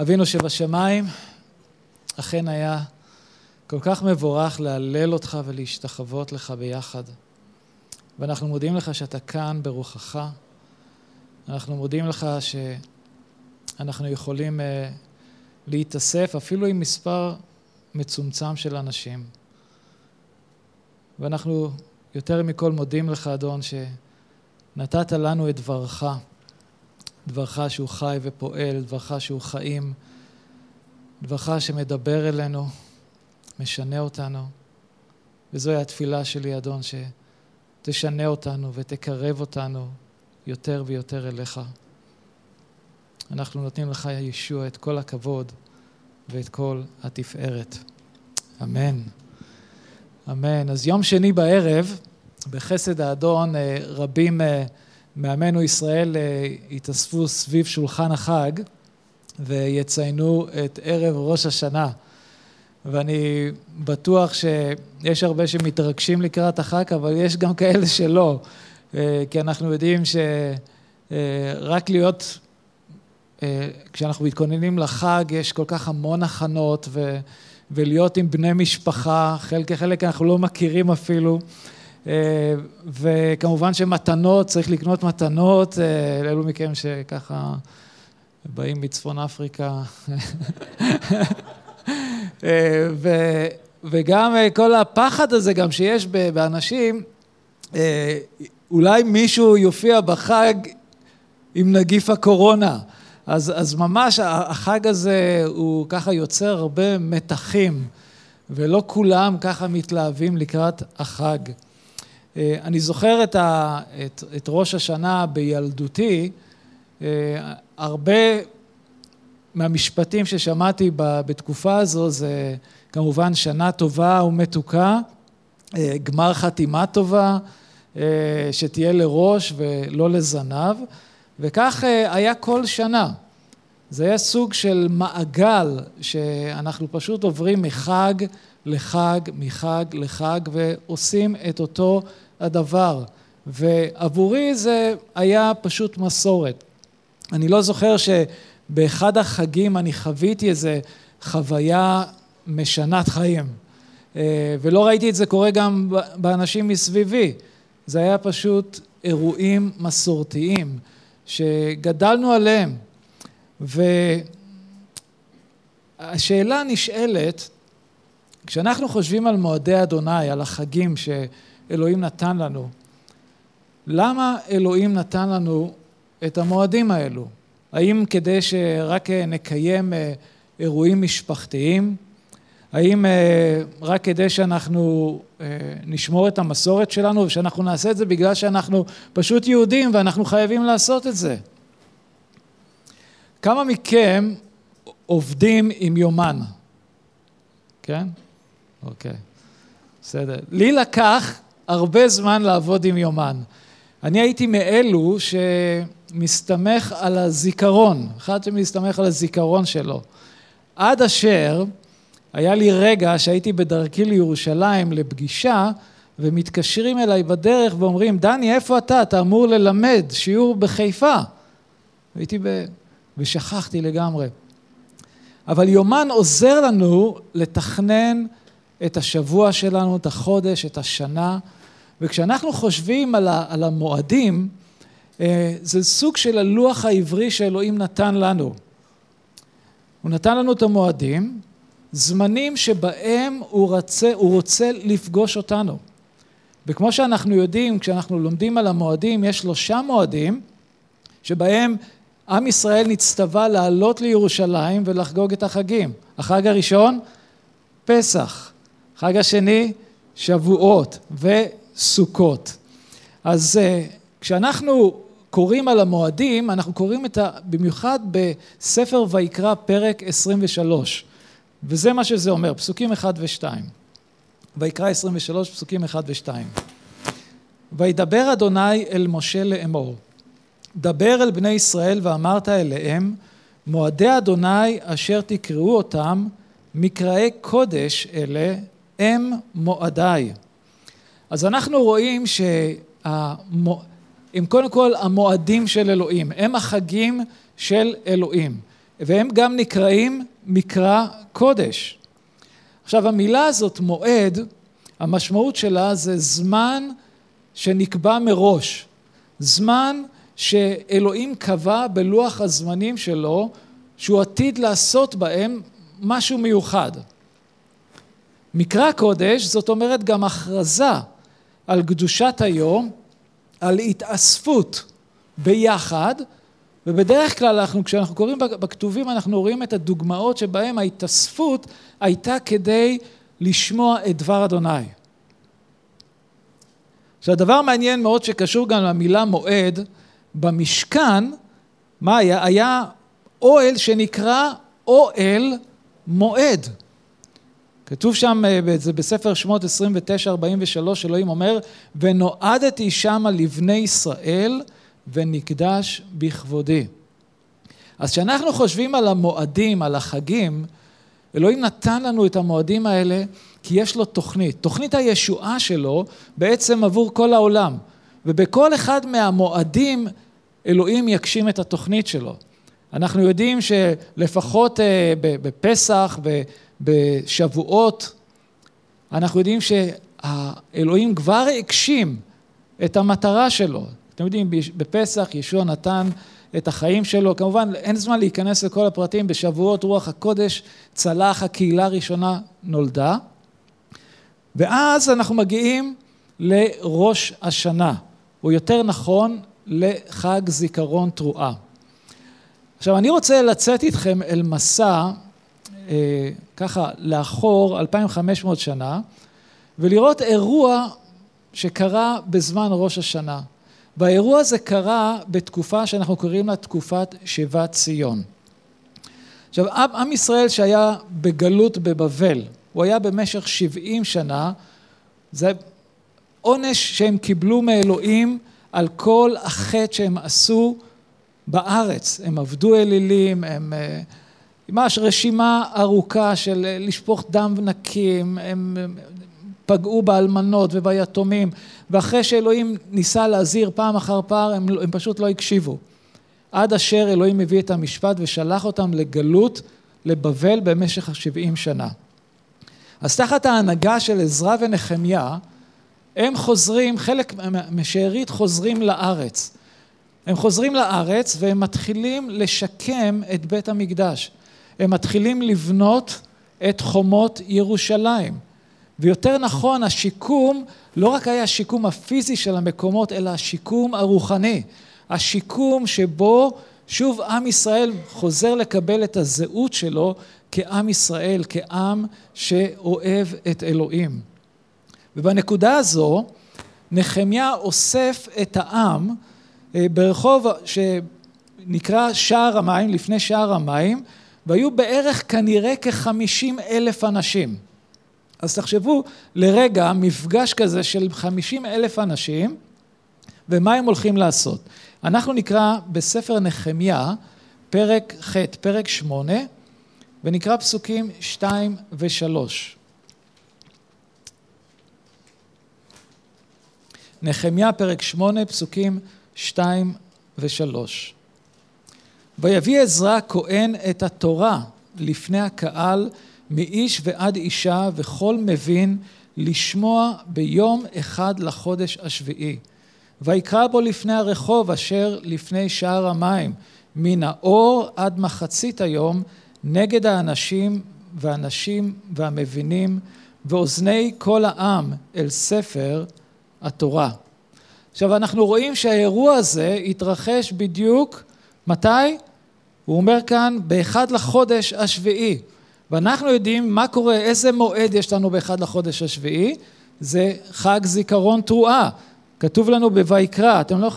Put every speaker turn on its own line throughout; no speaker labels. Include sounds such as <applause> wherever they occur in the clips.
אבינו שבשמיים, אכן היה כל כך מבורך להלל אותך ולהשתחוות לך ביחד. ואנחנו מודים לך שאתה כאן ברוחך. אנחנו מודים לך שאנחנו יכולים uh, להתאסף אפילו עם מספר מצומצם של אנשים. ואנחנו יותר מכל מודים לך, אדון, שנתת לנו את דברך, דברך שהוא חי ופועל, דברך שהוא חיים, דברך שמדבר אלינו, משנה אותנו. וזוהי התפילה שלי, אדון, שתשנה אותנו ותקרב אותנו יותר ויותר אליך. אנחנו נותנים לך, ישוע, את כל הכבוד ואת כל התפארת. אמן. אמן. אז יום שני בערב, בחסד האדון, אה, רבים אה, מעמנו ישראל אה, יתאספו סביב שולחן החג ויציינו את ערב ראש השנה. ואני בטוח שיש הרבה שמתרגשים לקראת החג, אבל יש גם כאלה שלא, כי אנחנו יודעים שרק להיות, כשאנחנו מתכוננים לחג, יש כל כך המון הכנות, ו... ולהיות עם בני משפחה, חלק חלק אנחנו לא מכירים אפילו. אה, וכמובן שמתנות, צריך לקנות מתנות, אה, לאלו מכם שככה באים מצפון אפריקה. <laughs> אה, ו, וגם כל הפחד הזה גם שיש באנשים, אולי מישהו יופיע בחג עם נגיף הקורונה. אז, אז ממש החג הזה הוא ככה יוצר הרבה מתחים, ולא כולם ככה מתלהבים לקראת החג. אה, אני זוכר את, ה, את, את ראש השנה בילדותי, אה, הרבה מהמשפטים ששמעתי בתקופה הזו זה כמובן שנה טובה ומתוקה, אה, גמר חתימה טובה, שתהיה לראש ולא לזנב. וכך היה כל שנה. זה היה סוג של מעגל שאנחנו פשוט עוברים מחג לחג, מחג לחג, ועושים את אותו הדבר. ועבורי זה היה פשוט מסורת. אני לא זוכר שבאחד החגים אני חוויתי איזה חוויה משנת חיים. אה, ולא ראיתי את זה קורה גם באנשים מסביבי. זה היה פשוט אירועים מסורתיים. שגדלנו עליהם. והשאלה נשאלת, כשאנחנו חושבים על מועדי אדוני, על החגים שאלוהים נתן לנו, למה אלוהים נתן לנו את המועדים האלו? האם כדי שרק נקיים אה, אירועים משפחתיים? האם אה, רק כדי שאנחנו אה, נשמור את המסורת שלנו ושאנחנו נעשה את זה בגלל שאנחנו פשוט יהודים ואנחנו חייבים לעשות את זה? כמה מכם עובדים עם יומן? כן? אוקיי, בסדר. לי לקח הרבה זמן לעבוד עם יומן. אני הייתי מאלו שמסתמך על הזיכרון, אחד שמסתמך על הזיכרון שלו. עד אשר היה לי רגע שהייתי בדרכי לירושלים לפגישה, ומתקשרים אליי בדרך ואומרים, דני, איפה אתה? אתה אמור ללמד שיעור בחיפה. הייתי ב... ושכחתי לגמרי. אבל יומן עוזר לנו לתכנן את השבוע שלנו, את החודש, את השנה, וכשאנחנו חושבים על, ה... על המועדים, אה, זה סוג של הלוח העברי שאלוהים נתן לנו. הוא נתן לנו את המועדים, זמנים שבהם הוא רוצה, הוא רוצה לפגוש אותנו. וכמו שאנחנו יודעים, כשאנחנו לומדים על המועדים, יש שלושה מועדים שבהם עם ישראל נצטווה לעלות לירושלים ולחגוג את החגים. החג הראשון, פסח. החג השני, שבועות וסוכות. אז אה, כשאנחנו קוראים על המועדים, אנחנו קוראים את ה... במיוחד בספר ויקרא פרק 23. וזה מה שזה אומר, פסוקים 1 ו-2. ויקרא 23, פסוקים 1 ו-2. וידבר אדוני אל משה לאמור, דבר אל בני ישראל ואמרת אליהם, מועדי אדוני אשר תקראו אותם, מקראי קודש אלה, הם מועדיי. אז אנחנו רואים שהם קודם כל המועדים של אלוהים, הם החגים של אלוהים. והם גם נקראים מקרא קודש. עכשיו המילה הזאת מועד, המשמעות שלה זה זמן שנקבע מראש, זמן שאלוהים קבע בלוח הזמנים שלו שהוא עתיד לעשות בהם משהו מיוחד. מקרא קודש זאת אומרת גם הכרזה על קדושת היום, על התאספות ביחד, ובדרך כלל אנחנו, כשאנחנו קוראים בכתובים אנחנו רואים את הדוגמאות שבהם ההתאספות הייתה כדי לשמוע את דבר אדוני. עכשיו הדבר מעניין מאוד שקשור גם למילה מועד, במשכן, מה היה? היה אוהל שנקרא אוהל מועד. כתוב שם, אה, זה בספר שמות 29-43, אלוהים אומר, ונועדתי שמה לבני ישראל ונקדש בכבודי. אז כשאנחנו חושבים על המועדים, על החגים, אלוהים נתן לנו את המועדים האלה כי יש לו תוכנית. תוכנית הישועה שלו בעצם עבור כל העולם. ובכל אחד מהמועדים אלוהים יגשים את התוכנית שלו. אנחנו יודעים שלפחות אה, בפסח, בשבועות, אנחנו יודעים שהאלוהים כבר הגשים את המטרה שלו. אתם יודעים, בפסח ישוע נתן את החיים שלו, כמובן אין זמן להיכנס לכל הפרטים, בשבועות רוח הקודש צלח, הקהילה הראשונה נולדה, ואז אנחנו מגיעים לראש השנה, או יותר נכון לחג זיכרון תרועה. עכשיו אני רוצה לצאת איתכם אל מסע, אה, ככה לאחור 2,500 שנה, ולראות אירוע שקרה בזמן ראש השנה. והאירוע הזה קרה בתקופה שאנחנו קוראים לה תקופת שיבת ציון. עכשיו, עם ישראל שהיה בגלות בבבל, הוא היה במשך 70 שנה, זה עונש שהם קיבלו מאלוהים על כל החטא שהם עשו בארץ. הם עבדו אלילים, הם... אה, ממש רשימה ארוכה של אה, לשפוך דם נקים, הם פגעו באלמנות וביתומים, ואחרי שאלוהים ניסה להזהיר פעם אחר פעם, הם, הם פשוט לא הקשיבו. עד אשר אלוהים הביא את המשפט ושלח אותם לגלות לבבל במשך שבעים שנה. אז תחת ההנהגה של עזרא ונחמיה, הם חוזרים, חלק משארית חוזרים לארץ. הם חוזרים לארץ והם מתחילים לשקם את בית המקדש. הם מתחילים לבנות את חומות ירושלים. ויותר נכון, השיקום לא רק היה השיקום הפיזי של המקומות, אלא השיקום הרוחני. השיקום שבו שוב עם ישראל חוזר לקבל את הזהות שלו כעם ישראל, כעם שאוהב את אלוהים. ובנקודה הזו נחמיה אוסף את העם אה, ברחוב שנקרא שער המים, לפני שער המים, והיו בערך כנראה כחמישים אלף אנשים. אז תחשבו לרגע מפגש כזה של חמישים אלף אנשים, ומה הם הולכים לעשות. אנחנו נקרא בספר נחמיה, פרק ח', פרק שמונה, ונקרא פסוקים שתיים ושלוש. נחמיה פרק שמונה, פסוקים שתיים ושלוש. ויביא עזרא כהן את התורה לפני הקהל מאיש ועד אישה וכל מבין לשמוע ביום אחד לחודש השביעי. ויקרא בו לפני הרחוב אשר לפני שער המים, מן האור עד מחצית היום, נגד האנשים והנשים והמבינים, ואוזני כל העם אל ספר התורה. עכשיו אנחנו רואים שהאירוע הזה התרחש בדיוק, מתי? הוא אומר כאן, באחד לחודש השביעי. ואנחנו יודעים מה קורה, איזה מועד יש לנו באחד לחודש השביעי, זה חג זיכרון תרועה. כתוב לנו בויקרא, אתם לא,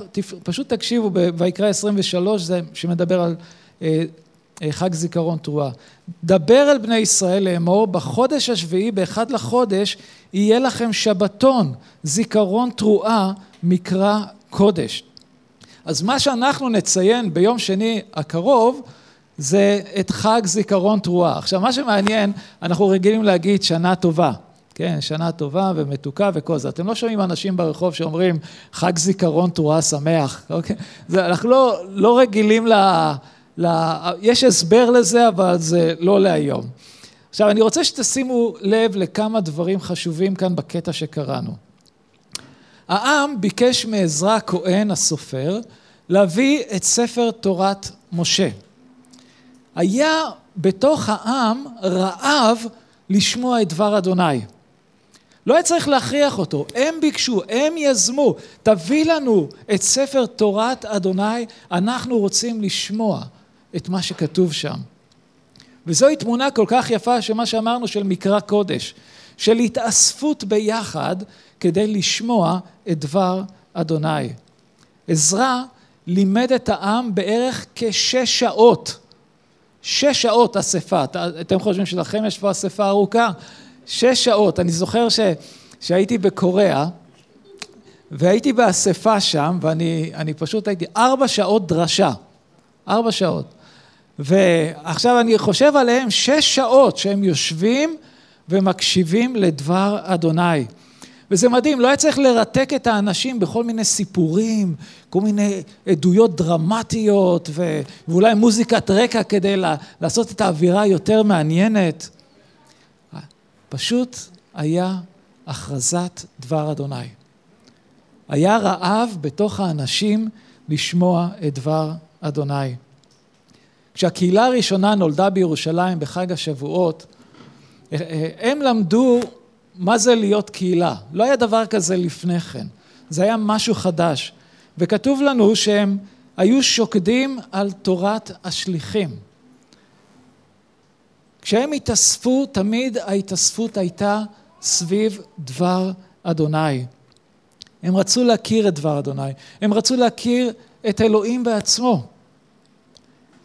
פשוט תקשיבו, בויקרא 23 זה שמדבר על אה, אה, חג זיכרון תרועה. דבר אל בני ישראל לאמור, בחודש השביעי, באחד לחודש, יהיה לכם שבתון, זיכרון תרועה, מקרא קודש. אז מה שאנחנו נציין ביום שני הקרוב, זה את חג זיכרון תרועה. עכשיו, מה שמעניין, אנחנו רגילים להגיד שנה טובה. כן, שנה טובה ומתוקה וכל זה. אתם לא שומעים אנשים ברחוב שאומרים חג זיכרון תרועה שמח, <laughs> אוקיי? זה, אנחנו לא, לא רגילים ל, יש הסבר לזה, אבל זה לא להיום. עכשיו, אני רוצה שתשימו לב לכמה דברים חשובים כאן בקטע שקראנו. העם ביקש מעזרא הכהן הסופר להביא את ספר תורת משה. היה בתוך העם רעב לשמוע את דבר אדוני. לא היה צריך להכריח אותו, הם ביקשו, הם יזמו, תביא לנו את ספר תורת אדוני, אנחנו רוצים לשמוע את מה שכתוב שם. וזוהי תמונה כל כך יפה של מה שאמרנו של מקרא קודש, של התאספות ביחד כדי לשמוע את דבר אדוני. עזרא לימד את העם בערך כשש שעות. שש שעות אספה. אתם חושבים שלכם יש פה אספה ארוכה? שש שעות. אני זוכר ש, שהייתי בקוריאה, והייתי באספה שם, ואני פשוט הייתי ארבע שעות דרשה. ארבע שעות. ועכשיו אני חושב עליהם שש שעות שהם יושבים ומקשיבים לדבר אדוני. וזה מדהים, לא היה צריך לרתק את האנשים בכל מיני סיפורים, כל מיני עדויות דרמטיות ו... ואולי מוזיקת רקע כדי לעשות את האווירה יותר מעניינת. פשוט היה הכרזת דבר אדוני. היה רעב בתוך האנשים לשמוע את דבר אדוני. כשהקהילה הראשונה נולדה בירושלים בחג השבועות, הם למדו מה זה להיות קהילה. לא היה דבר כזה לפני כן, זה היה משהו חדש. וכתוב לנו שהם היו שוקדים על תורת השליחים. כשהם התאספו, תמיד ההתאספות הייתה סביב דבר אדוני. הם רצו להכיר את דבר אדוני, הם רצו להכיר את אלוהים בעצמו.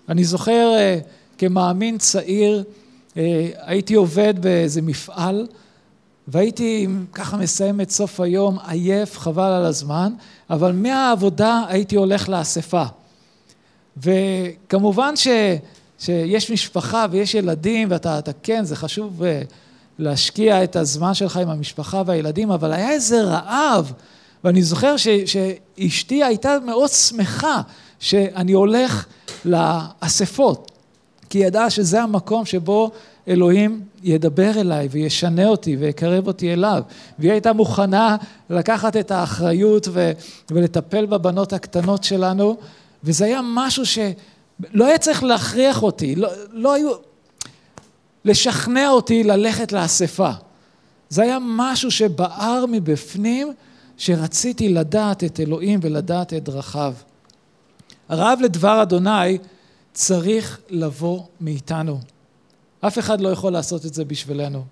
אני זוכר אה, כמאמין צעיר, הייתי עובד באיזה מפעל, והייתי ככה מסיים את סוף היום עייף, חבל על הזמן, אבל מהעבודה הייתי הולך לאספה. וכמובן ש, שיש משפחה ויש ילדים, ואתה אתה, כן, זה חשוב אה, להשקיע את הזמן שלך עם המשפחה והילדים, אבל היה איזה רעב, ואני זוכר ש, שאשתי הייתה מאוד שמחה שאני הולך לאספות, כי היא ידעה שזה המקום שבו אלוהים ידבר אליי וישנה אותי ויקרב אותי אליו. והיא הייתה מוכנה לקחת את האחריות ו- ולטפל בבנות הקטנות שלנו, וזה היה משהו שלא היה צריך להכריח אותי, לא, לא היו... לשכנע אותי ללכת לאספה. זה היה משהו שבער מבפנים, שרציתי לדעת את אלוהים ולדעת את דרכיו. הרעב לדבר אדוני צריך לבוא מאיתנו. אף אחד לא יכול לעשות את זה בשבילנו.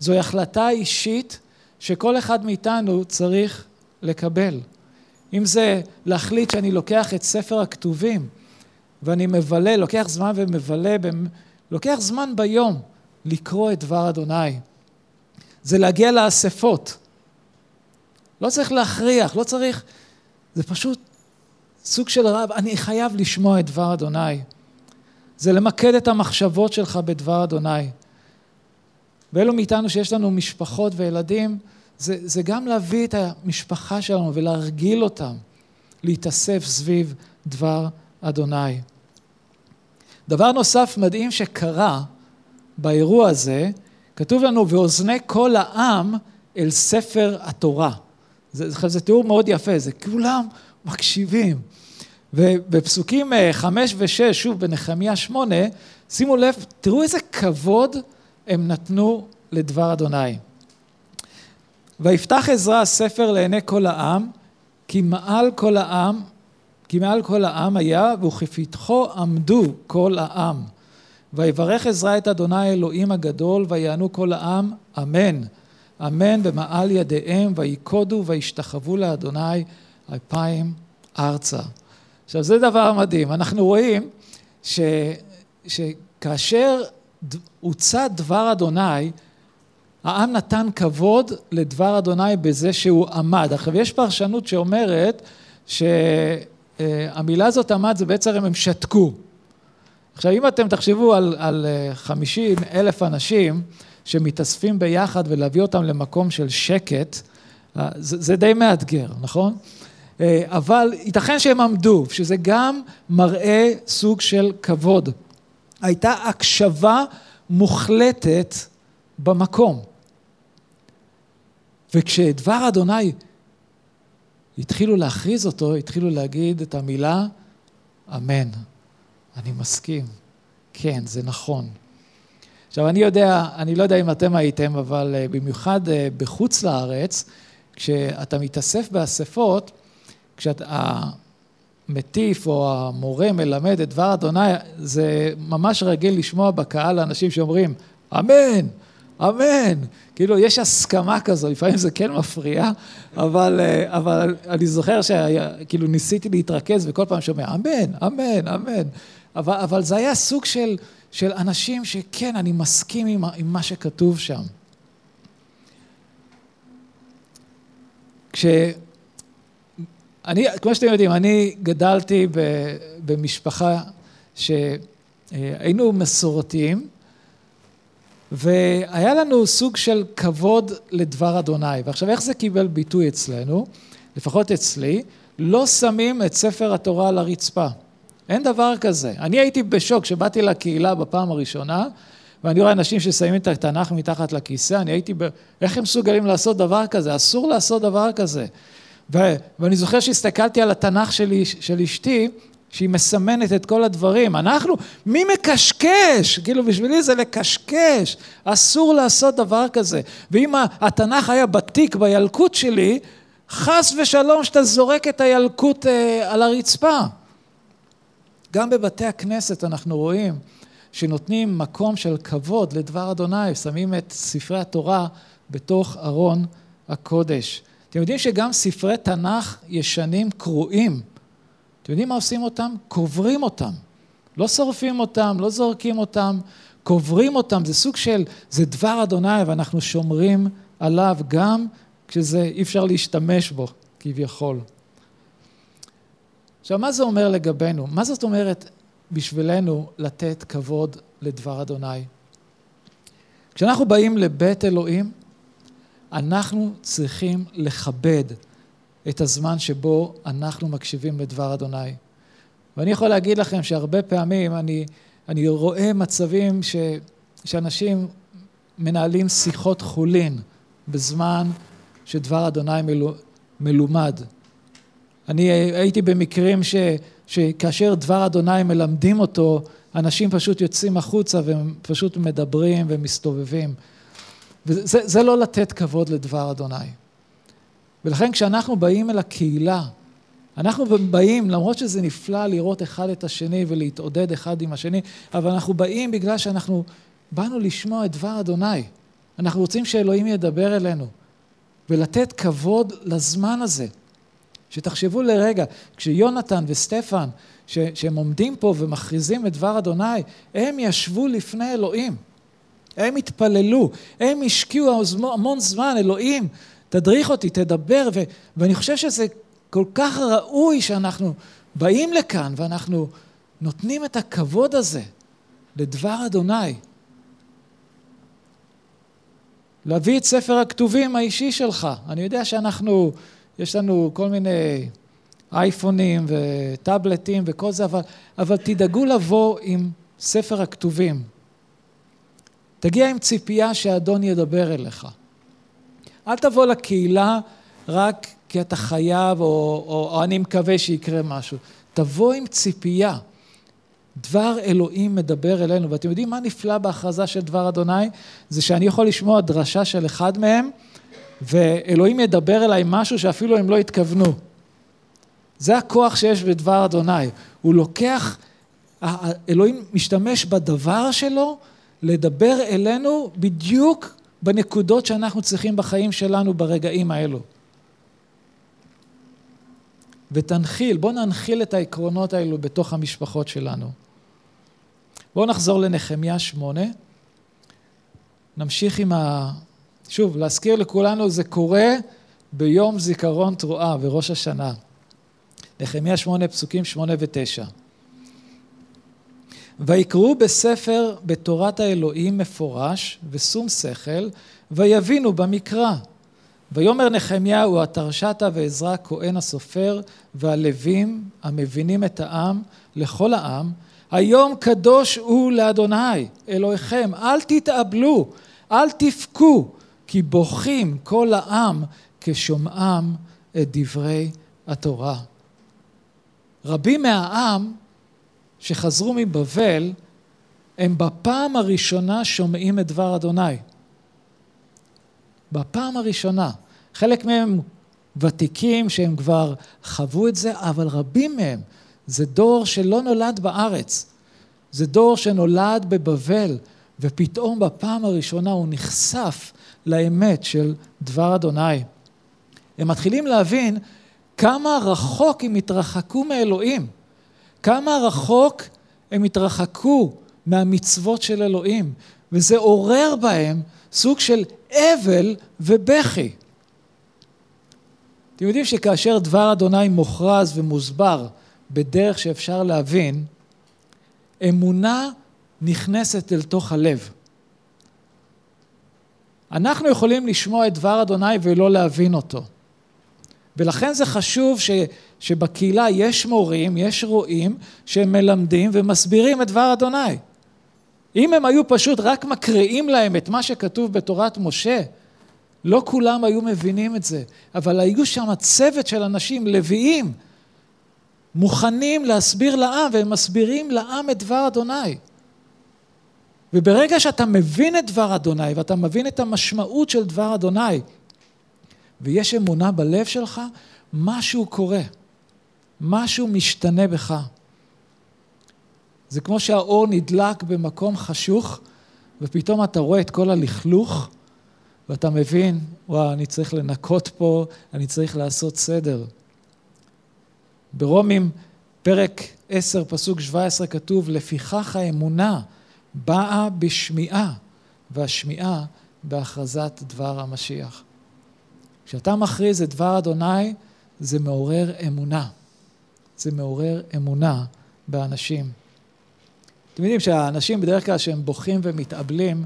זוהי החלטה אישית שכל אחד מאיתנו צריך לקבל. אם זה להחליט שאני לוקח את ספר הכתובים ואני מבלה, לוקח זמן ומבלה, לוקח זמן ביום לקרוא את דבר אדוני. זה להגיע לאספות. לא צריך להכריח, לא צריך, זה פשוט סוג של רב, אני חייב לשמוע את דבר אדוני. זה למקד את המחשבות שלך בדבר אדוני. ואלו מאיתנו שיש לנו משפחות וילדים, זה, זה גם להביא את המשפחה שלנו ולהרגיל אותם להתאסף סביב דבר אדוני. דבר נוסף מדהים שקרה באירוע הזה, כתוב לנו, ואוזני כל העם אל ספר התורה. זה, זה תיאור מאוד יפה, זה כולם מקשיבים. ובפסוקים אה, חמש ושש, שוב בנחמיה שמונה, שימו לב, תראו איזה כבוד הם נתנו לדבר אדוני. ויפתח עזרא הספר לעיני כל העם, כי מעל כל העם, כי מעל כל העם היה, וכפתחו עמדו כל העם. ויברך עזרא את אדוני אלוהים הגדול, ויענו כל העם, אמן. אמן במעל ידיהם, ויקודו וישתחוו לאדוני אלפיים ארצה. עכשיו זה דבר מדהים, אנחנו רואים ש, שכאשר הוצא דבר אדוני, העם נתן כבוד לדבר אדוני בזה שהוא עמד. עכשיו יש פרשנות שאומרת שהמילה הזאת עמד זה בעצם הם שתקו. עכשיו אם אתם תחשבו על, על 50 אלף אנשים שמתאספים ביחד ולהביא אותם למקום של שקט, זה, זה די מאתגר, נכון? אה, אבל ייתכן שהם עמדו, שזה גם מראה סוג של כבוד. הייתה הקשבה מוחלטת במקום. וכשדבר אדוני התחילו להכריז אותו, התחילו להגיד את המילה אמן. אני מסכים. כן, זה נכון. עכשיו, אני יודע, אני לא יודע אם אתם הייתם, אבל uh, במיוחד uh, בחוץ לארץ, כשאתה מתאסף באספות, כשאתה מטיף או המורה מלמד את דבר אדוני, זה ממש רגיל לשמוע בקהל אנשים שאומרים, אמן, אמן. כאילו, יש הסכמה כזו, לפעמים זה כן מפריע, אבל, אה, אבל אני זוכר שכאילו ניסיתי להתרכז וכל פעם שומע, אמן, אמן, אמן. אבל, אבל זה היה סוג של, של אנשים שכן, אני מסכים עם, עם מה שכתוב שם. כש... אני, כמו שאתם יודעים, אני גדלתי במשפחה שהיינו מסורתיים, והיה לנו סוג של כבוד לדבר אדוני. ועכשיו, איך זה קיבל ביטוי אצלנו? לפחות אצלי, לא שמים את ספר התורה על הרצפה. אין דבר כזה. אני הייתי בשוק כשבאתי לקהילה בפעם הראשונה, ואני רואה אנשים ששמים את התנ"ך מתחת לכיסא, אני הייתי ב... איך הם מסוגלים לעשות דבר כזה? אסור לעשות דבר כזה. ו... ואני זוכר שהסתכלתי על התנ"ך שלי, של אשתי, שהיא מסמנת את כל הדברים. אנחנו, מי מקשקש? כאילו, בשבילי זה לקשקש. אסור לעשות דבר כזה. ואם התנ"ך היה בתיק בילקוט שלי, חס ושלום שאתה זורק את הילקוט אה, על הרצפה. גם בבתי הכנסת אנחנו רואים שנותנים מקום של כבוד לדבר אדוני, שמים את ספרי התורה בתוך ארון הקודש. אתם יודעים שגם ספרי תנ"ך ישנים קרועים. אתם יודעים מה עושים אותם? קוברים אותם. לא שורפים אותם, לא זורקים אותם, קוברים אותם. זה סוג של, זה דבר אדוני ואנחנו שומרים עליו גם כשזה אי אפשר להשתמש בו, כביכול. עכשיו, מה זה אומר לגבינו? מה זאת אומרת בשבילנו לתת כבוד לדבר אדוני? כשאנחנו באים לבית אלוהים, אנחנו צריכים לכבד את הזמן שבו אנחנו מקשיבים לדבר אדוני. ואני יכול להגיד לכם שהרבה פעמים אני, אני רואה מצבים ש, שאנשים מנהלים שיחות חולין בזמן שדבר אדוני מלו, מלומד. אני הייתי במקרים ש, שכאשר דבר אדוני מלמדים אותו, אנשים פשוט יוצאים החוצה והם פשוט מדברים ומסתובבים. וזה לא לתת כבוד לדבר אדוני. ולכן כשאנחנו באים אל הקהילה, אנחנו באים, למרות שזה נפלא לראות אחד את השני ולהתעודד אחד עם השני, אבל אנחנו באים בגלל שאנחנו באנו לשמוע את דבר אדוני. אנחנו רוצים שאלוהים ידבר אלינו, ולתת כבוד לזמן הזה. שתחשבו לרגע, כשיונתן וסטפן, ש, שהם עומדים פה ומכריזים את דבר אדוני, הם ישבו לפני אלוהים. הם התפללו, הם השקיעו המון זמן, אלוהים, תדריך אותי, תדבר, ו, ואני חושב שזה כל כך ראוי שאנחנו באים לכאן ואנחנו נותנים את הכבוד הזה לדבר אדוני. להביא את ספר הכתובים האישי שלך. אני יודע שאנחנו יש לנו כל מיני אייפונים וטאבלטים וכל זה, אבל, אבל תדאגו לבוא עם ספר הכתובים. תגיע עם ציפייה שהאדון ידבר אליך. אל תבוא לקהילה רק כי אתה חייב, או, או, או אני מקווה שיקרה משהו. תבוא עם ציפייה. דבר אלוהים מדבר אלינו, ואתם יודעים מה נפלא בהכרזה של דבר אדוני? זה שאני יכול לשמוע דרשה של אחד מהם, ואלוהים ידבר אליי משהו שאפילו הם לא התכוונו. זה הכוח שיש בדבר אדוני. הוא לוקח, אלוהים משתמש בדבר שלו לדבר אלינו בדיוק בנקודות שאנחנו צריכים בחיים שלנו ברגעים האלו. ותנחיל, בואו ננחיל את העקרונות האלו בתוך המשפחות שלנו. בואו נחזור לנחמיה שמונה, נמשיך עם ה... שוב, להזכיר לכולנו, זה קורה ביום זיכרון תרועה וראש השנה. נחמיה שמונה, פסוקים שמונה ותשע. ויקראו בספר בתורת האלוהים מפורש ושום שכל, ויבינו במקרא, ויאמר נחמיה התרשתה ועזרא כהן הסופר והלווים המבינים את העם לכל העם היום קדוש הוא לאדוני אלוהיכם אל תתאבלו אל תבכו כי בוכים כל העם כשומעם את דברי התורה. רבים מהעם שחזרו מבבל הם בפעם הראשונה שומעים את דבר אדוני. בפעם הראשונה. חלק מהם ותיקים שהם כבר חוו את זה, אבל רבים מהם זה דור שלא נולד בארץ. זה דור שנולד בבבל, ופתאום בפעם הראשונה הוא נחשף לאמת של דבר אדוני. הם מתחילים להבין כמה רחוק הם התרחקו מאלוהים, כמה רחוק הם התרחקו מהמצוות של אלוהים, וזה עורר בהם סוג של אבל ובכי. אתם יודעים שכאשר דבר אדוני מוכרז ומוסבר בדרך שאפשר להבין, אמונה נכנסת אל תוך הלב. אנחנו יכולים לשמוע את דבר אדוני ולא להבין אותו. ולכן זה חשוב ש, שבקהילה יש מורים, יש רועים, שהם מלמדים ומסבירים את דבר אדוני. אם הם היו פשוט רק מקריאים להם את מה שכתוב בתורת משה, לא כולם היו מבינים את זה, אבל היו שם צוות של אנשים, לוויים, מוכנים להסביר לעם, והם מסבירים לעם את דבר אדוני. וברגע שאתה מבין את דבר אדוני, ואתה מבין את המשמעות של דבר אדוני, ויש אמונה בלב שלך, משהו קורה, משהו משתנה בך. זה כמו שהאור נדלק במקום חשוך, ופתאום אתה רואה את כל הלכלוך, ואתה מבין, וואו, אני צריך לנקות פה, אני צריך לעשות סדר. ברומים, פרק 10, פסוק 17, כתוב, לפיכך האמונה באה בשמיעה, והשמיעה בהכרזת דבר המשיח. כשאתה מכריז את דבר אדוני, זה מעורר אמונה. זה מעורר אמונה באנשים. אתם יודעים שהאנשים בדרך כלל שהם בוכים ומתאבלים,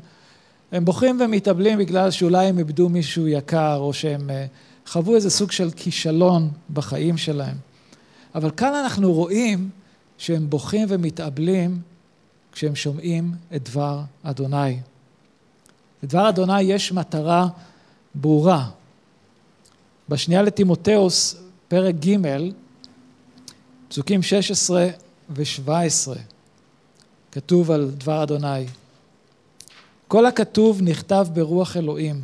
הם בוכים ומתאבלים בגלל שאולי הם איבדו מישהו יקר, או שהם אה, חוו איזה סוג של כישלון בחיים שלהם. אבל כאן אנחנו רואים שהם בוכים ומתאבלים כשהם שומעים את דבר אדוני. לדבר אדוני יש מטרה ברורה. בשנייה לטימותאוס, פרק ג', פסוקים 16 ו-17, כתוב על דבר אדוני. כל הכתוב נכתב ברוח אלוהים,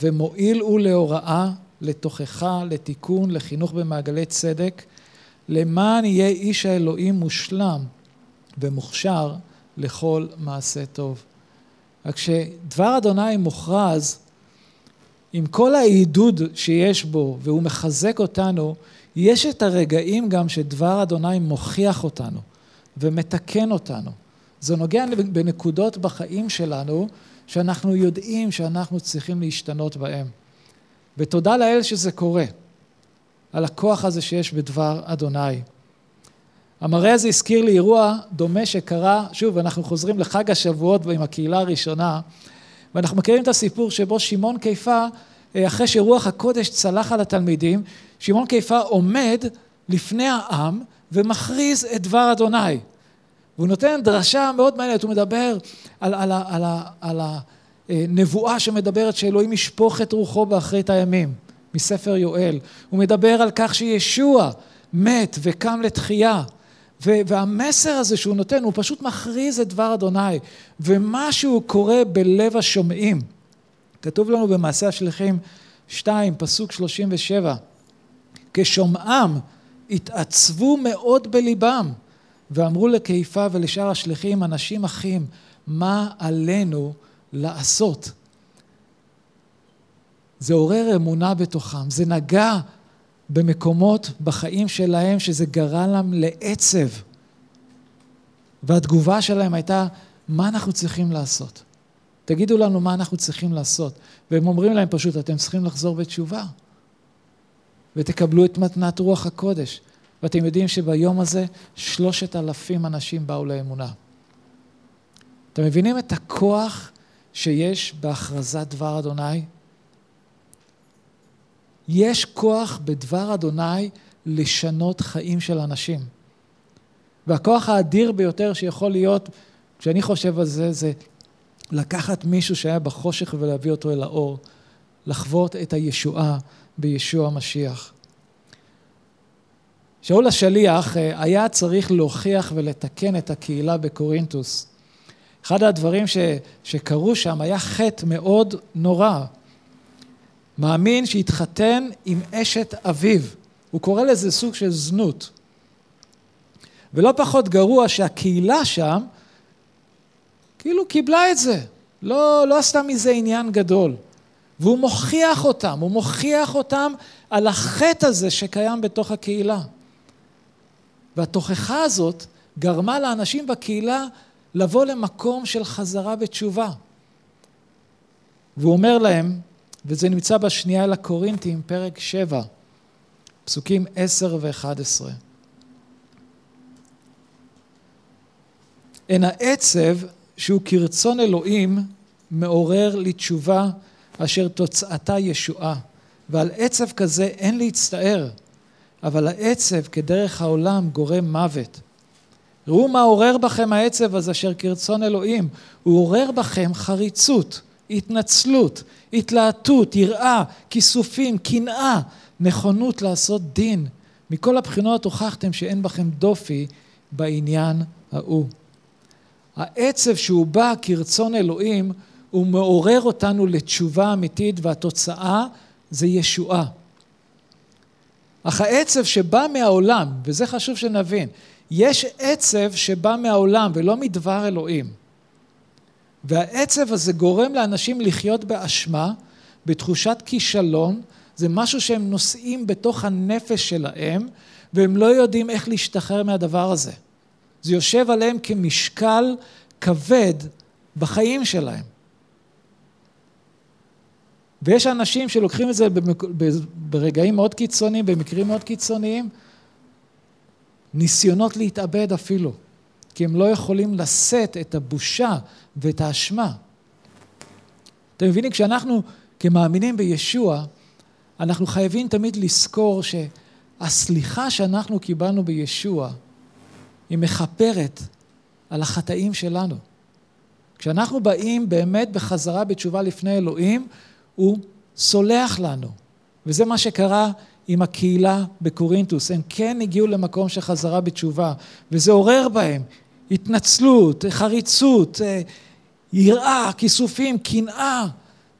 ומועיל הוא להוראה, לתוכחה, לתיקון, לחינוך במעגלי צדק, למען יהיה איש האלוהים מושלם ומוכשר לכל מעשה טוב. רק שדבר אדוני מוכרז, עם כל העידוד שיש בו, והוא מחזק אותנו, יש את הרגעים גם שדבר אדוני מוכיח אותנו ומתקן אותנו. זה נוגע בנקודות בחיים שלנו, שאנחנו יודעים שאנחנו צריכים להשתנות בהם. ותודה לאל שזה קורה, על הכוח הזה שיש בדבר אדוני. המראה הזה הזכיר לי אירוע דומה שקרה, שוב, אנחנו חוזרים לחג השבועות עם הקהילה הראשונה, ואנחנו מכירים את הסיפור שבו שמעון קיפה, אחרי שרוח הקודש צלח על התלמידים, שמעון קיפה עומד לפני העם ומכריז את דבר אדוני. והוא נותן דרשה מאוד מעניינת, הוא מדבר על, על, על, על, על הנבואה שמדברת שאלוהים ישפוך את רוחו באחרית הימים, מספר יואל. הוא מדבר על כך שישוע מת וקם לתחייה. והמסר הזה שהוא נותן, הוא פשוט מכריז את דבר אדוני, ומשהו קורה בלב השומעים. כתוב לנו במעשה השליחים 2, פסוק 37, כשומעם התעצבו מאוד בליבם, ואמרו לקיפה ולשאר השליחים, אנשים אחים, מה עלינו לעשות? זה עורר אמונה בתוכם, זה נגע במקומות בחיים שלהם שזה גרם להם לעצב. והתגובה שלהם הייתה, מה אנחנו צריכים לעשות? תגידו לנו מה אנחנו צריכים לעשות. והם אומרים להם פשוט, אתם צריכים לחזור בתשובה. ותקבלו את מתנת רוח הקודש. ואתם יודעים שביום הזה שלושת אלפים אנשים באו לאמונה. אתם מבינים את הכוח שיש בהכרזת דבר אדוני? יש כוח בדבר אדוני לשנות חיים של אנשים. והכוח האדיר ביותר שיכול להיות, כשאני חושב על זה, זה לקחת מישהו שהיה בחושך ולהביא אותו אל האור, לחוות את הישועה בישוע המשיח. שאול השליח אה, היה צריך להוכיח ולתקן את הקהילה בקורינטוס. אחד הדברים ש, שקרו שם היה חטא מאוד נורא. מאמין שהתחתן עם אשת אביו. הוא קורא לזה סוג של זנות. ולא פחות גרוע שהקהילה שם כאילו קיבלה את זה, לא, לא עשתה מזה עניין גדול. והוא מוכיח אותם, הוא מוכיח אותם על החטא הזה שקיים בתוך הקהילה. והתוכחה הזאת גרמה לאנשים בקהילה לבוא למקום של חזרה בתשובה. והוא אומר להם, וזה נמצא בשנייה אל הקורינטים, פרק 7, פסוקים 10 ו-11. אין העצב שהוא כרצון אלוהים מעורר לתשובה אשר תוצאתה ישועה, ועל עצב כזה אין להצטער, אבל העצב כדרך העולם גורם מוות. ראו מה עורר בכם העצב הזה אשר כרצון אלוהים, הוא עורר בכם חריצות, התנצלות, התלהטות, יראה, כיסופים, קנאה, נכונות לעשות דין. מכל הבחינות הוכחתם שאין בכם דופי בעניין ההוא. העצב שהוא בא כרצון אלוהים, הוא מעורר אותנו לתשובה אמיתית והתוצאה זה ישועה. אך העצב שבא מהעולם, וזה חשוב שנבין, יש עצב שבא מהעולם ולא מדבר אלוהים. והעצב הזה גורם לאנשים לחיות באשמה, בתחושת כישלון, זה משהו שהם נושאים בתוך הנפש שלהם, והם לא יודעים איך להשתחרר מהדבר הזה. זה יושב עליהם כמשקל כבד בחיים שלהם. ויש אנשים שלוקחים את זה ברגעים מאוד קיצוניים, במקרים מאוד קיצוניים, ניסיונות להתאבד אפילו, כי הם לא יכולים לשאת את הבושה ואת האשמה. אתם מבינים, כשאנחנו כמאמינים בישוע, אנחנו חייבים תמיד לזכור שהסליחה שאנחנו קיבלנו בישוע, היא מכפרת על החטאים שלנו. כשאנחנו באים באמת בחזרה בתשובה לפני אלוהים, הוא סולח לנו. וזה מה שקרה עם הקהילה בקורינטוס. הם כן הגיעו למקום של חזרה בתשובה, וזה עורר בהם התנצלות, חריצות, אה, יראה, כיסופים, קנאה.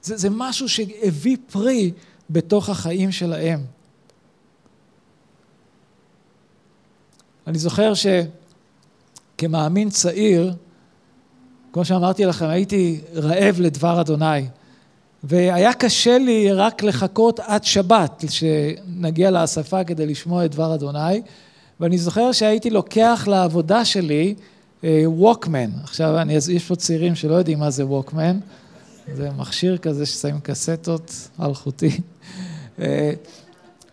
זה, זה משהו שהביא פרי בתוך החיים שלהם. אני זוכר שכמאמין צעיר, כמו שאמרתי לכם, הייתי רעב לדבר אדוני. והיה קשה לי רק לחכות עד שבת, שנגיע לאספה כדי לשמוע את דבר אדוני. ואני זוכר שהייתי לוקח לעבודה שלי ווקמן. אה, עכשיו, אני, יש פה צעירים שלא יודעים מה זה ווקמן. זה מכשיר כזה ששמים קסטות אלחוטי.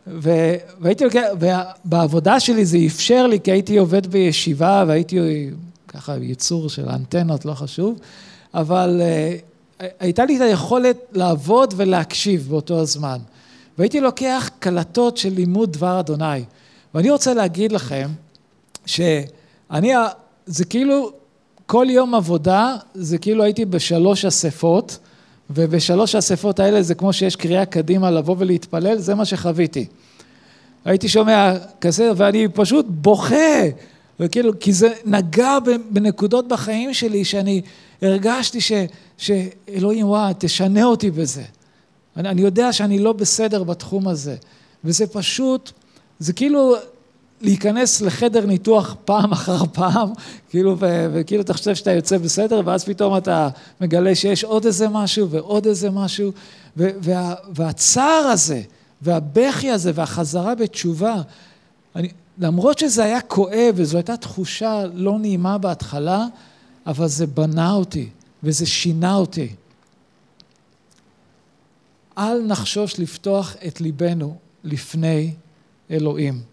והייתי לוקח, ובעבודה שלי זה אפשר לי, כי הייתי עובד בישיבה והייתי ככה יצור של אנטנות, לא חשוב, אבל אה, הייתה לי את היכולת לעבוד ולהקשיב באותו הזמן. והייתי לוקח קלטות של לימוד דבר אדוני. ואני רוצה להגיד לכם שאני, זה כאילו, כל יום עבודה, זה כאילו הייתי בשלוש אספות, ובשלוש האספות האלה זה כמו שיש קריאה קדימה לבוא ולהתפלל, זה מה שחוויתי. הייתי שומע כזה, ואני פשוט בוכה, וכאילו, כי זה נגע בנקודות בחיים שלי שאני הרגשתי ש, שאלוהים, וואי, תשנה אותי בזה. אני, אני יודע שאני לא בסדר בתחום הזה. וזה פשוט, זה כאילו להיכנס לחדר ניתוח פעם אחר פעם, כאילו, וכאילו אתה חושב שאתה יוצא בסדר, ואז פתאום אתה מגלה שיש עוד איזה משהו ועוד איזה משהו, וה, והצער הזה, והבכי הזה, והחזרה בתשובה, אני, למרות שזה היה כואב וזו הייתה תחושה לא נעימה בהתחלה, אבל זה בנה אותי וזה שינה אותי. אל נחשוש לפתוח את ליבנו לפני אלוהים.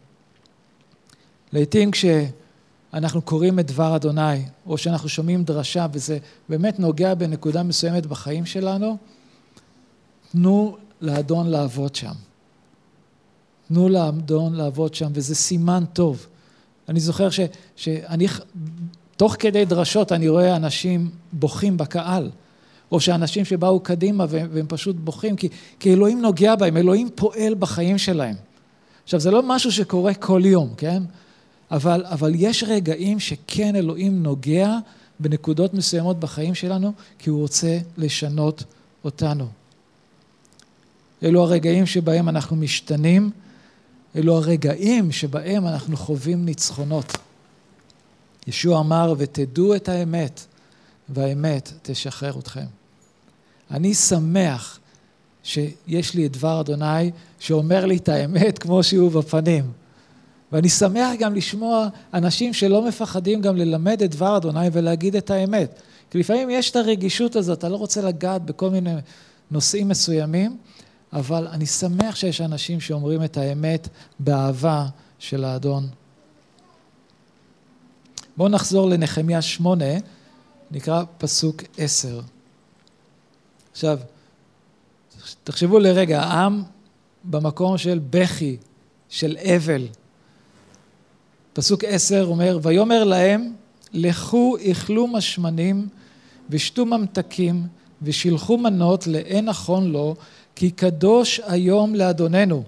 לעתים כשאנחנו קוראים את דבר אדוני, או שאנחנו שומעים דרשה וזה באמת נוגע בנקודה מסוימת בחיים שלנו, תנו לאדון לעבוד שם. תנו לאדון לעבוד שם, וזה סימן טוב. אני זוכר ש, שאני, תוך כדי דרשות אני רואה אנשים בוכים בקהל, או שאנשים שבאו קדימה והם פשוט בוכים, כי, כי אלוהים נוגע בהם, אלוהים פועל בחיים שלהם. עכשיו, זה לא משהו שקורה כל יום, כן? אבל, אבל יש רגעים שכן אלוהים נוגע בנקודות מסוימות בחיים שלנו, כי הוא רוצה לשנות אותנו. אלו הרגעים שבהם אנחנו משתנים, אלו הרגעים שבהם אנחנו חווים ניצחונות. ישוע אמר, ותדעו את האמת, והאמת תשחרר אתכם. אני שמח שיש לי את דבר אדוני שאומר לי את האמת כמו שהוא בפנים. ואני שמח גם לשמוע אנשים שלא מפחדים גם ללמד את דבר אדוני ולהגיד את האמת. כי לפעמים יש את הרגישות הזאת, אתה לא רוצה לגעת בכל מיני נושאים מסוימים, אבל אני שמח שיש אנשים שאומרים את האמת באהבה של האדון. בואו נחזור לנחמיה שמונה, נקרא פסוק עשר. עכשיו, תחשבו לרגע, העם במקום של בכי, של אבל. פסוק עשר אומר, ויאמר להם, לכו אכלו משמנים ושתו ממתקים ושילחו מנות לאין נכון לו, כי קדוש היום לאדוננו,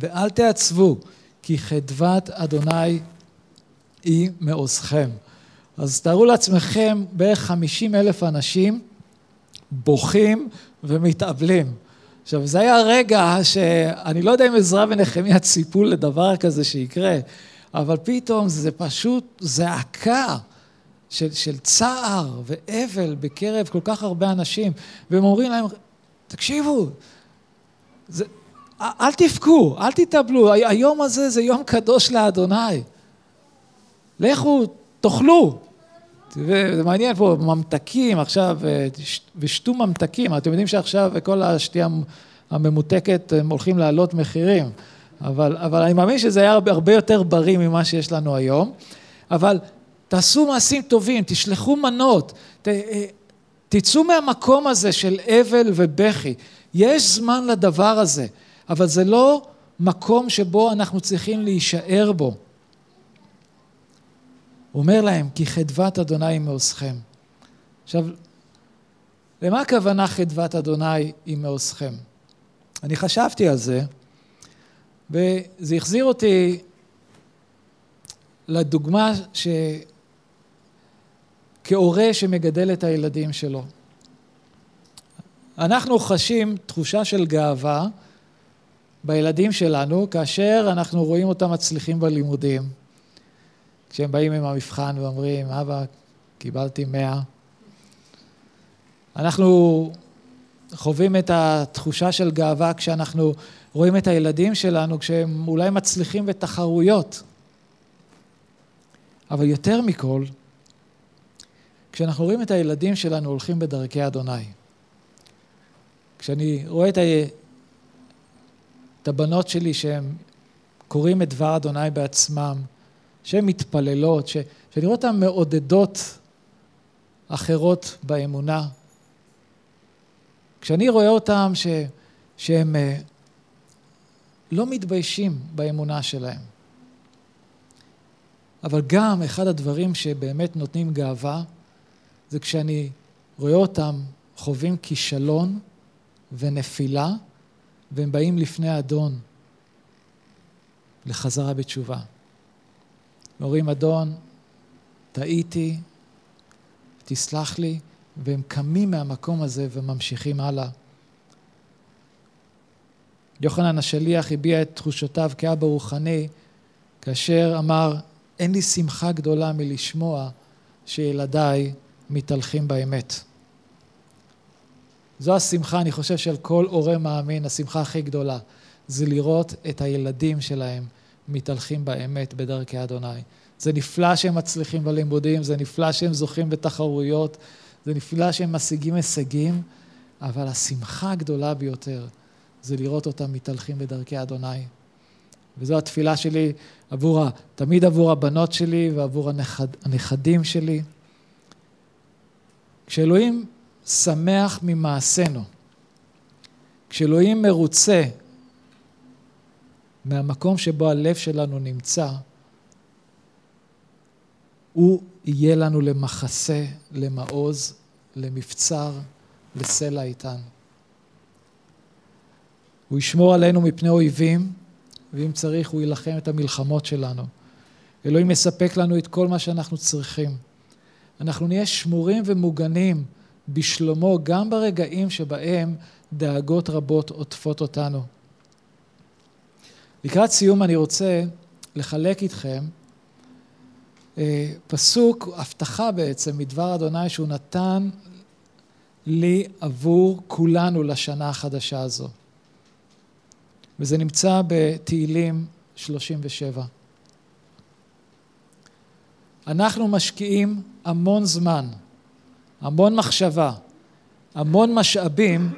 ואל תעצבו, כי חדבת אדוני היא מעוזכם. אז תארו לעצמכם בערך 50 אלף אנשים בוכים ומתאבלים. עכשיו, זה היה רגע שאני לא יודע אם עזרא ונחמיה ציפו לדבר כזה שיקרה, אבל פתאום זה פשוט זעקה של, של צער ואבל בקרב כל כך הרבה אנשים, והם אומרים להם, תקשיבו, זה, אל תבכו, אל תתאבלו, היום הזה זה יום קדוש לאדוני. לכו, תאכלו. זה מעניין פה, ממתקים עכשיו, ושתו ממתקים. אתם יודעים שעכשיו כל השתייה הממותקת, הם הולכים לעלות מחירים. אבל, אבל אני מאמין שזה היה הרבה, יותר בריא ממה שיש לנו היום. אבל תעשו מעשים טובים, תשלחו מנות, ת, תצאו מהמקום הזה של אבל ובכי. יש זמן לדבר הזה, אבל זה לא מקום שבו אנחנו צריכים להישאר בו. הוא אומר להם, כי חדבת אדוני היא מעוזכם. עכשיו, למה הכוונה חדבת אדוני היא מעוזכם? אני חשבתי על זה, וזה החזיר אותי לדוגמה ש... כהורה שמגדל את הילדים שלו. אנחנו חשים תחושה של גאווה בילדים שלנו כאשר אנחנו רואים אותם מצליחים בלימודים. כשהם באים עם המבחן ואומרים, אבא, קיבלתי מאה. אנחנו חווים את התחושה של גאווה כשאנחנו רואים את הילדים שלנו כשהם אולי מצליחים בתחרויות. אבל יותר מכל, כשאנחנו רואים את הילדים שלנו הולכים בדרכי אדוני. כשאני רואה את, ה... את הבנות שלי שהן קוראים את דבר אדוני בעצמם, שהן מתפללות, ש... שאני רואה אותן מעודדות אחרות באמונה. כשאני רואה אותם ש... שהם אה, לא מתביישים באמונה שלהם. אבל גם אחד הדברים שבאמת נותנים גאווה, זה כשאני רואה אותם חווים כישלון ונפילה, והם באים לפני האדון לחזרה בתשובה. אומרים, אדון, טעיתי, תסלח לי, והם קמים מהמקום הזה וממשיכים הלאה. יוחנן השליח הביע את תחושותיו כאבא רוחני, כאשר אמר, אין לי שמחה גדולה מלשמוע שילדיי מתהלכים באמת. זו השמחה, אני חושב, של כל הורה מאמין, השמחה הכי גדולה. זה לראות את הילדים שלהם מתהלכים באמת בדרכי אדוני. זה נפלא שהם מצליחים בלימודים, זה נפלא שהם זוכים בתחרויות, זה נפלא שהם משיגים הישגים, אבל השמחה הגדולה ביותר זה לראות אותם מתהלכים בדרכי אדוני. וזו התפילה שלי עבור, תמיד עבור הבנות שלי ועבור הנכד, הנכדים שלי. כשאלוהים שמח ממעשינו, כשאלוהים מרוצה מהמקום שבו הלב שלנו נמצא, הוא יהיה לנו למחסה, למעוז, למבצר, לסלע איתן. הוא ישמור עלינו מפני אויבים, ואם צריך הוא יילחם את המלחמות שלנו. אלוהים יספק לנו את כל מה שאנחנו צריכים. אנחנו נהיה שמורים ומוגנים בשלומו גם ברגעים שבהם דאגות רבות עוטפות אותנו. לקראת סיום אני רוצה לחלק איתכם פסוק, הבטחה בעצם מדבר אדוני שהוא נתן לי עבור כולנו לשנה החדשה הזו. וזה נמצא בתהילים 37. אנחנו משקיעים המון זמן, המון מחשבה, המון משאבים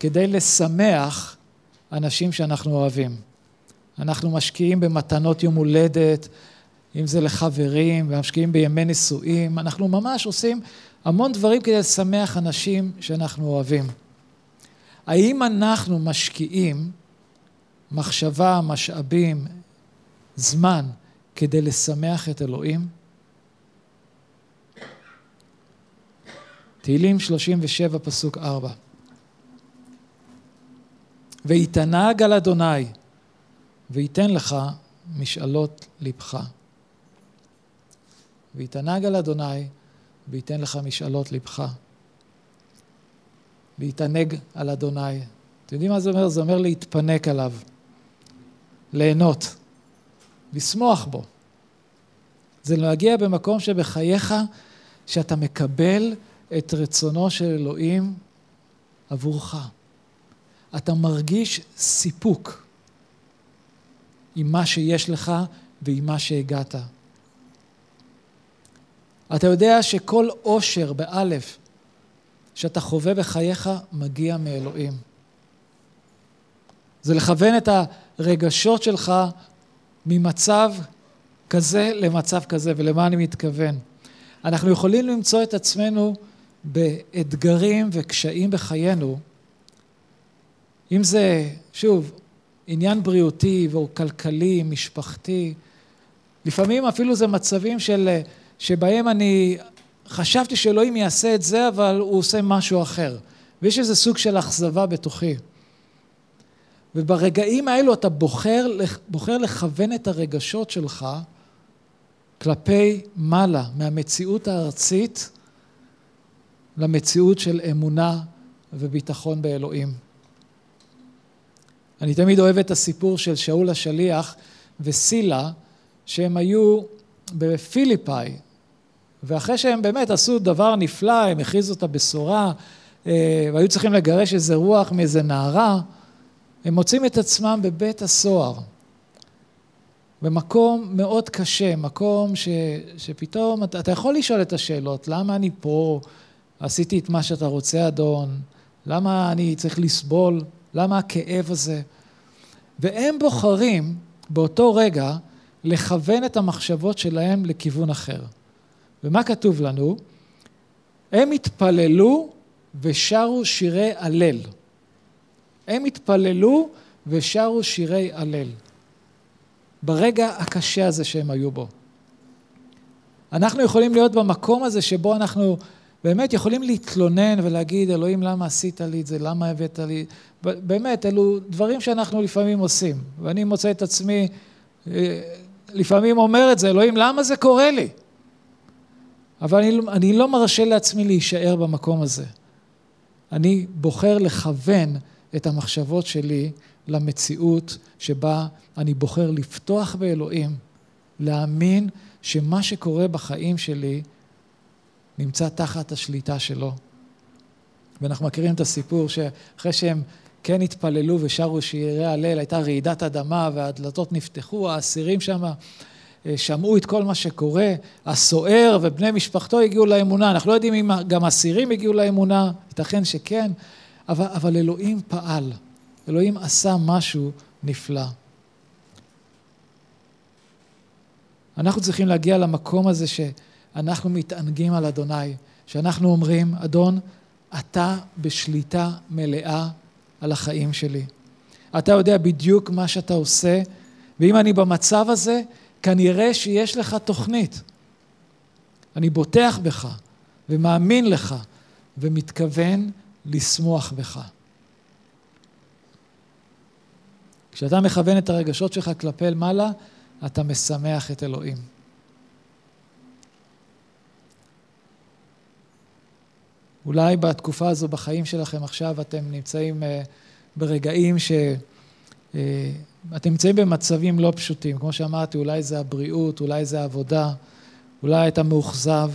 כדי לשמח אנשים שאנחנו אוהבים. אנחנו משקיעים במתנות יום הולדת, אם זה לחברים, ומשקיעים בימי נישואים, אנחנו ממש עושים המון דברים כדי לשמח אנשים שאנחנו אוהבים. האם אנחנו משקיעים מחשבה, משאבים, זמן, כדי לשמח את אלוהים? תהילים 37, פסוק 4. ויתנהג על אדוני, וייתן לך משאלות לבך. ויתנהג על אדוני, וייתן לך משאלות לבך. להתענג על אדוני. אתם יודעים מה זה אומר? זה אומר להתפנק עליו, ליהנות, לשמוח בו. זה להגיע במקום שבחייך, שאתה מקבל את רצונו של אלוהים עבורך. אתה מרגיש סיפוק עם מה שיש לך ועם מה שהגעת. אתה יודע שכל עושר באלף שאתה חווה בחייך מגיע מאלוהים. זה לכוון את הרגשות שלך ממצב כזה למצב כזה, ולמה אני מתכוון? אנחנו יכולים למצוא את עצמנו באתגרים וקשיים בחיינו, אם זה, שוב, עניין בריאותי או כלכלי, משפחתי, לפעמים אפילו זה מצבים של, שבהם אני חשבתי שאלוהים יעשה את זה, אבל הוא עושה משהו אחר. ויש איזה סוג של אכזבה בתוכי. וברגעים האלו אתה בוחר, בוחר לכוון את הרגשות שלך כלפי מעלה, מהמציאות הארצית למציאות של אמונה וביטחון באלוהים. אני תמיד אוהב את הסיפור של שאול השליח וסילה, שהם היו בפיליפאי, ואחרי שהם באמת עשו דבר נפלא, הם הכריזו את הבשורה, אה, והיו צריכים לגרש איזה רוח מאיזה נערה, הם מוצאים את עצמם בבית הסוהר, במקום מאוד קשה, מקום ש, שפתאום אתה, אתה יכול לשאול את השאלות, למה אני פה, עשיתי את מה שאתה רוצה, אדון, למה אני צריך לסבול, למה הכאב הזה? והם בוחרים באותו רגע לכוון את המחשבות שלהם לכיוון אחר. ומה כתוב לנו? הם התפללו ושרו שירי הלל. הם התפללו ושרו שירי הלל. ברגע הקשה הזה שהם היו בו. אנחנו יכולים להיות במקום הזה שבו אנחנו באמת יכולים להתלונן ולהגיד, אלוהים, למה עשית לי את זה? למה הבאת לי? באמת, אלו דברים שאנחנו לפעמים עושים. ואני מוצא את עצמי, אה, לפעמים אומר את זה, אלוהים, למה זה קורה לי? אבל אני, אני לא מרשה לעצמי להישאר במקום הזה. אני בוחר לכוון את המחשבות שלי למציאות שבה אני בוחר לפתוח באלוהים, להאמין שמה שקורה בחיים שלי נמצא תחת השליטה שלו. ואנחנו מכירים את הסיפור שאחרי שהם כן התפללו ושרו שירי הלל, הייתה רעידת אדמה והדלתות נפתחו, האסירים שם שמעו את כל מה שקורה, הסוער ובני משפחתו הגיעו לאמונה, אנחנו לא יודעים אם גם אסירים הגיעו לאמונה, ייתכן שכן, אבל, אבל אלוהים פעל, אלוהים עשה משהו נפלא. אנחנו צריכים להגיע למקום הזה שאנחנו מתענגים על אדוני, שאנחנו אומרים, אדון, אתה בשליטה מלאה על החיים שלי. אתה יודע בדיוק מה שאתה עושה ואם אני במצב הזה, כנראה שיש לך תוכנית. אני בוטח בך ומאמין לך ומתכוון לשמוח בך. כשאתה מכוון את הרגשות שלך כלפי מעלה, אתה משמח את אלוהים. אולי בתקופה הזו בחיים שלכם עכשיו אתם נמצאים uh, ברגעים ש... Uh, אתם נמצאים במצבים לא פשוטים. כמו שאמרתי, אולי זה הבריאות, אולי זה העבודה, אולי אתה מאוכזב,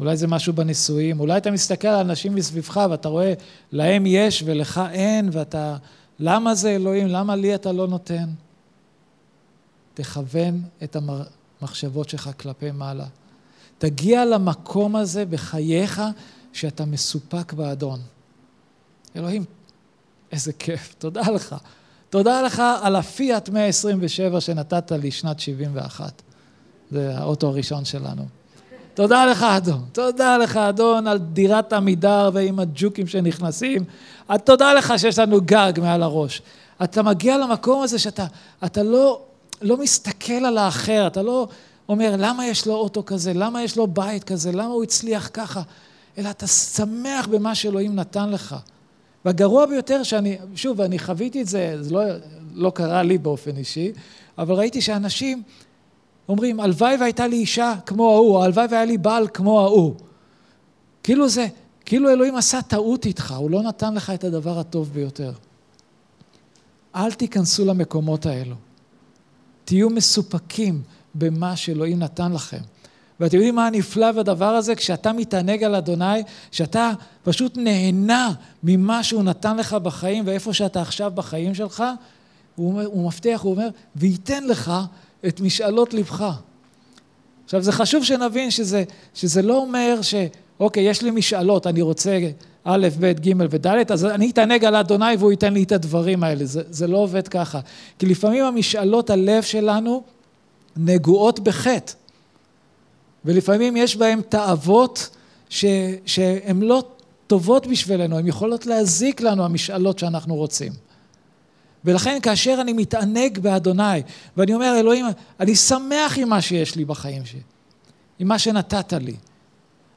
אולי זה משהו בנישואים, אולי אתה מסתכל על אנשים מסביבך ואתה רואה, להם יש ולך אין, ואתה, למה זה אלוהים? למה לי אתה לא נותן? תכוון את המחשבות שלך כלפי מעלה. תגיע למקום הזה בחייך שאתה מסופק באדון. אלוהים, איזה כיף, תודה לך. תודה לך על הפיאט 127 שנתת לי שנת 71. זה האוטו הראשון שלנו. תודה לך, אדון. תודה לך, אדון, על דירת עמידר ועם הג'וקים שנכנסים. תודה לך שיש לנו גג מעל הראש. אתה מגיע למקום הזה שאתה אתה לא, לא מסתכל על האחר, אתה לא אומר, למה יש לו אוטו כזה? למה יש לו בית כזה? למה הוא הצליח ככה? אלא אתה שמח במה שאלוהים נתן לך. והגרוע ביותר שאני, שוב, אני חוויתי את זה, זה לא, לא קרה לי באופן אישי, אבל ראיתי שאנשים אומרים, הלוואי והייתה לי אישה כמו ההוא, הלוואי והיה לי בעל כמו ההוא. כאילו זה, כאילו אלוהים עשה טעות איתך, הוא לא נתן לך את הדבר הטוב ביותר. אל תיכנסו למקומות האלו. תהיו מסופקים במה שאלוהים נתן לכם. ואתם יודעים מה הנפלא בדבר הזה? כשאתה מתענג על אדוני, שאתה פשוט נהנה ממה שהוא נתן לך בחיים ואיפה שאתה עכשיו בחיים שלך, הוא, אומר, הוא מבטיח, הוא אומר, וייתן לך את משאלות לבך. עכשיו, זה חשוב שנבין שזה, שזה לא אומר ש... אוקיי, יש לי משאלות, אני רוצה א', ב', ג' וד', אז אני אתענג על אדוני והוא ייתן לי את הדברים האלה. זה, זה לא עובד ככה. כי לפעמים המשאלות הלב שלנו נגועות בחטא. ולפעמים יש בהם תאוות שהן לא טובות בשבילנו, הן יכולות להזיק לנו, המשאלות שאנחנו רוצים. ולכן כאשר אני מתענג באדוני, ואני אומר, אלוהים, אני שמח עם מה שיש לי בחיים שלי, עם מה שנתת לי.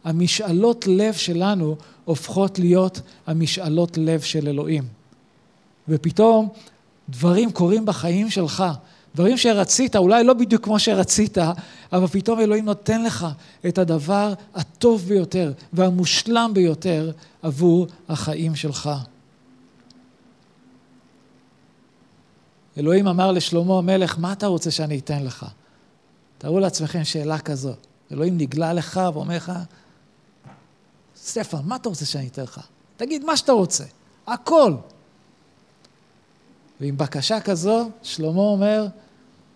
המשאלות לב שלנו הופכות להיות המשאלות לב של אלוהים. ופתאום דברים קורים בחיים שלך, דברים שרצית, אולי לא בדיוק כמו שרצית, אבל פתאום אלוהים נותן לך את הדבר הטוב ביותר והמושלם ביותר עבור החיים שלך. אלוהים אמר לשלמה המלך, מה אתה רוצה שאני אתן לך? תארו לעצמכם שאלה כזו. אלוהים נגלה לך ואומר לך, סטפן, מה אתה רוצה שאני אתן לך? תגיד מה שאתה רוצה, הכל. ועם בקשה כזו, שלמה אומר,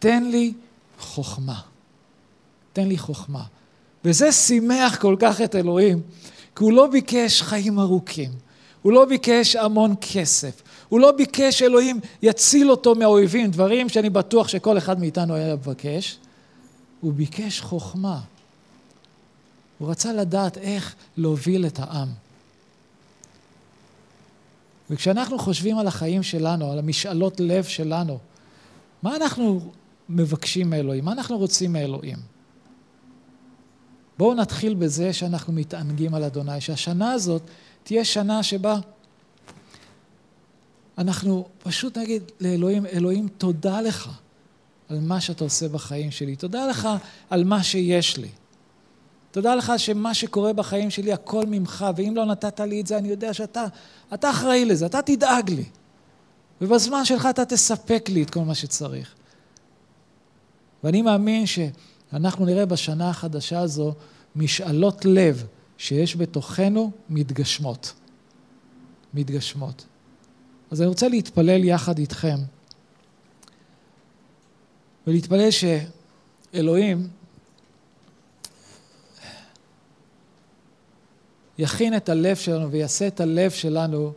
תן לי חוכמה. תן לי חוכמה. וזה שימח כל כך את אלוהים, כי הוא לא ביקש חיים ארוכים, הוא לא ביקש המון כסף, הוא לא ביקש שאלוהים יציל אותו מהאויבים, דברים שאני בטוח שכל אחד מאיתנו היה מבקש, הוא ביקש חוכמה. הוא רצה לדעת איך להוביל את העם. וכשאנחנו חושבים על החיים שלנו, על המשאלות לב שלנו, מה אנחנו מבקשים מאלוהים? מה אנחנו רוצים מאלוהים? בואו נתחיל בזה שאנחנו מתענגים על אדוני, שהשנה הזאת תהיה שנה שבה אנחנו פשוט נגיד לאלוהים, אלוהים, תודה לך על מה שאתה עושה בחיים שלי. תודה לך על מה שיש לי. תודה לך שמה שקורה בחיים שלי, הכל ממך, ואם לא נתת לי את זה, אני יודע שאתה אתה אחראי לזה, אתה תדאג לי. ובזמן שלך אתה תספק לי את כל מה שצריך. ואני מאמין שאנחנו נראה בשנה החדשה הזו משאלות לב שיש בתוכנו מתגשמות. מתגשמות. אז אני רוצה להתפלל יחד איתכם, ולהתפלל שאלוהים יכין את הלב שלנו ויעשה את הלב שלנו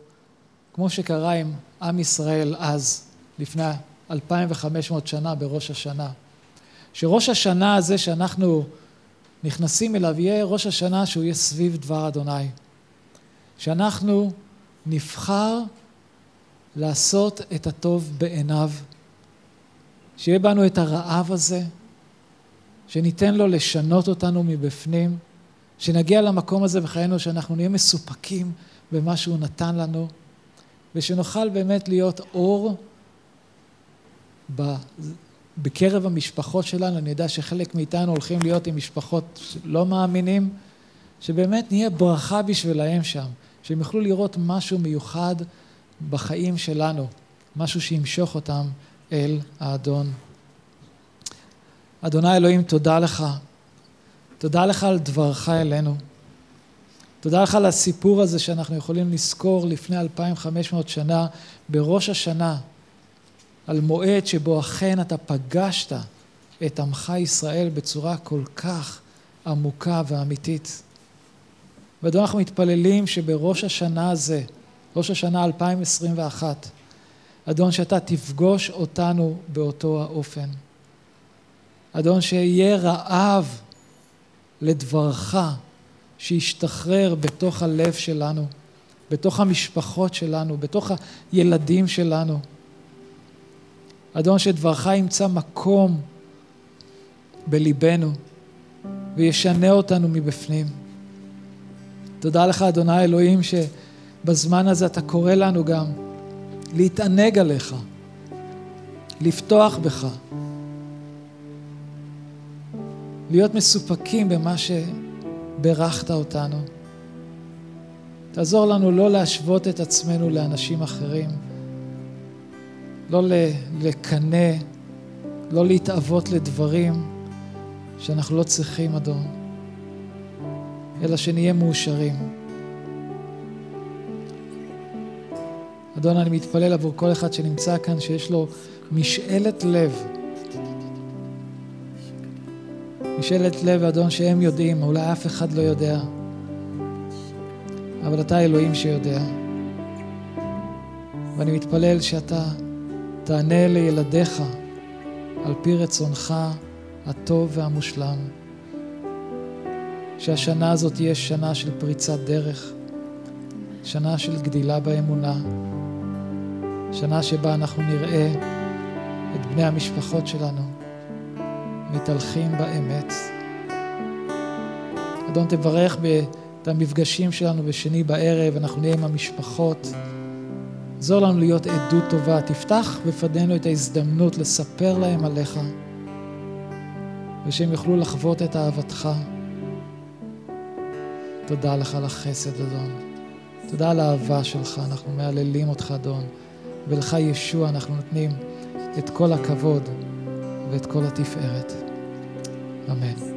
כמו שקרה עם עם ישראל אז, לפני 2,500 שנה בראש השנה. שראש השנה הזה שאנחנו נכנסים אליו יהיה ראש השנה שהוא יהיה סביב דבר אדוני. שאנחנו נבחר לעשות את הטוב בעיניו, שיהיה בנו את הרעב הזה, שניתן לו לשנות אותנו מבפנים, שנגיע למקום הזה בחיינו שאנחנו נהיה מסופקים במה שהוא נתן לנו, ושנוכל באמת להיות אור בקרב המשפחות שלנו. אני יודע שחלק מאיתנו הולכים להיות עם משפחות לא מאמינים, שבאמת נהיה ברכה בשבילהם שם, שהם יוכלו לראות משהו מיוחד בחיים שלנו, משהו שימשוך אותם אל האדון. אדוני אלוהים, תודה לך. תודה לך על דברך אלינו. תודה לך על הסיפור הזה שאנחנו יכולים לזכור לפני 2,500 שנה, בראש השנה, על מועד שבו אכן אתה פגשת את עמך ישראל בצורה כל כך עמוקה ואמיתית. ואדון, אנחנו מתפללים שבראש השנה הזה, ראש השנה 2021, אדון, שאתה תפגוש אותנו באותו האופן. אדון, שיהיה רעב לדברך, שישתחרר בתוך הלב שלנו, בתוך המשפחות שלנו, בתוך הילדים שלנו. אדון, שדברך ימצא מקום בליבנו וישנה אותנו מבפנים. תודה לך, אדוני אלוהים, שבזמן הזה אתה קורא לנו גם להתענג עליך, לפתוח בך, להיות מסופקים במה שברכת אותנו. תעזור לנו לא להשוות את עצמנו לאנשים אחרים, לא לקנא, לא להתאבות לדברים שאנחנו לא צריכים, אדון, אלא שנהיה מאושרים. אדון, אני מתפלל עבור כל אחד שנמצא כאן, שיש לו משאלת לב. משאלת לב, אדון, שהם יודעים, אולי אף אחד לא יודע, אבל אתה אלוהים שיודע. ואני מתפלל שאתה תענה לילדיך על פי רצונך הטוב והמושלם. שהשנה הזאת תהיה שנה של פריצת דרך, שנה של גדילה באמונה, שנה שבה אנחנו נראה את בני המשפחות שלנו מתהלכים באמת. אדון, תברך את המפגשים שלנו בשני בערב, אנחנו נהיה עם המשפחות. עזור לנו להיות עדות טובה, תפתח בפנינו את ההזדמנות לספר להם עליך, ושהם יוכלו לחוות את אהבתך. תודה לך על החסד, אדון. תודה על האהבה שלך, אנחנו מהללים אותך, אדון. ולך, ישוע, אנחנו נותנים את כל הכבוד ואת כל התפארת. אמן.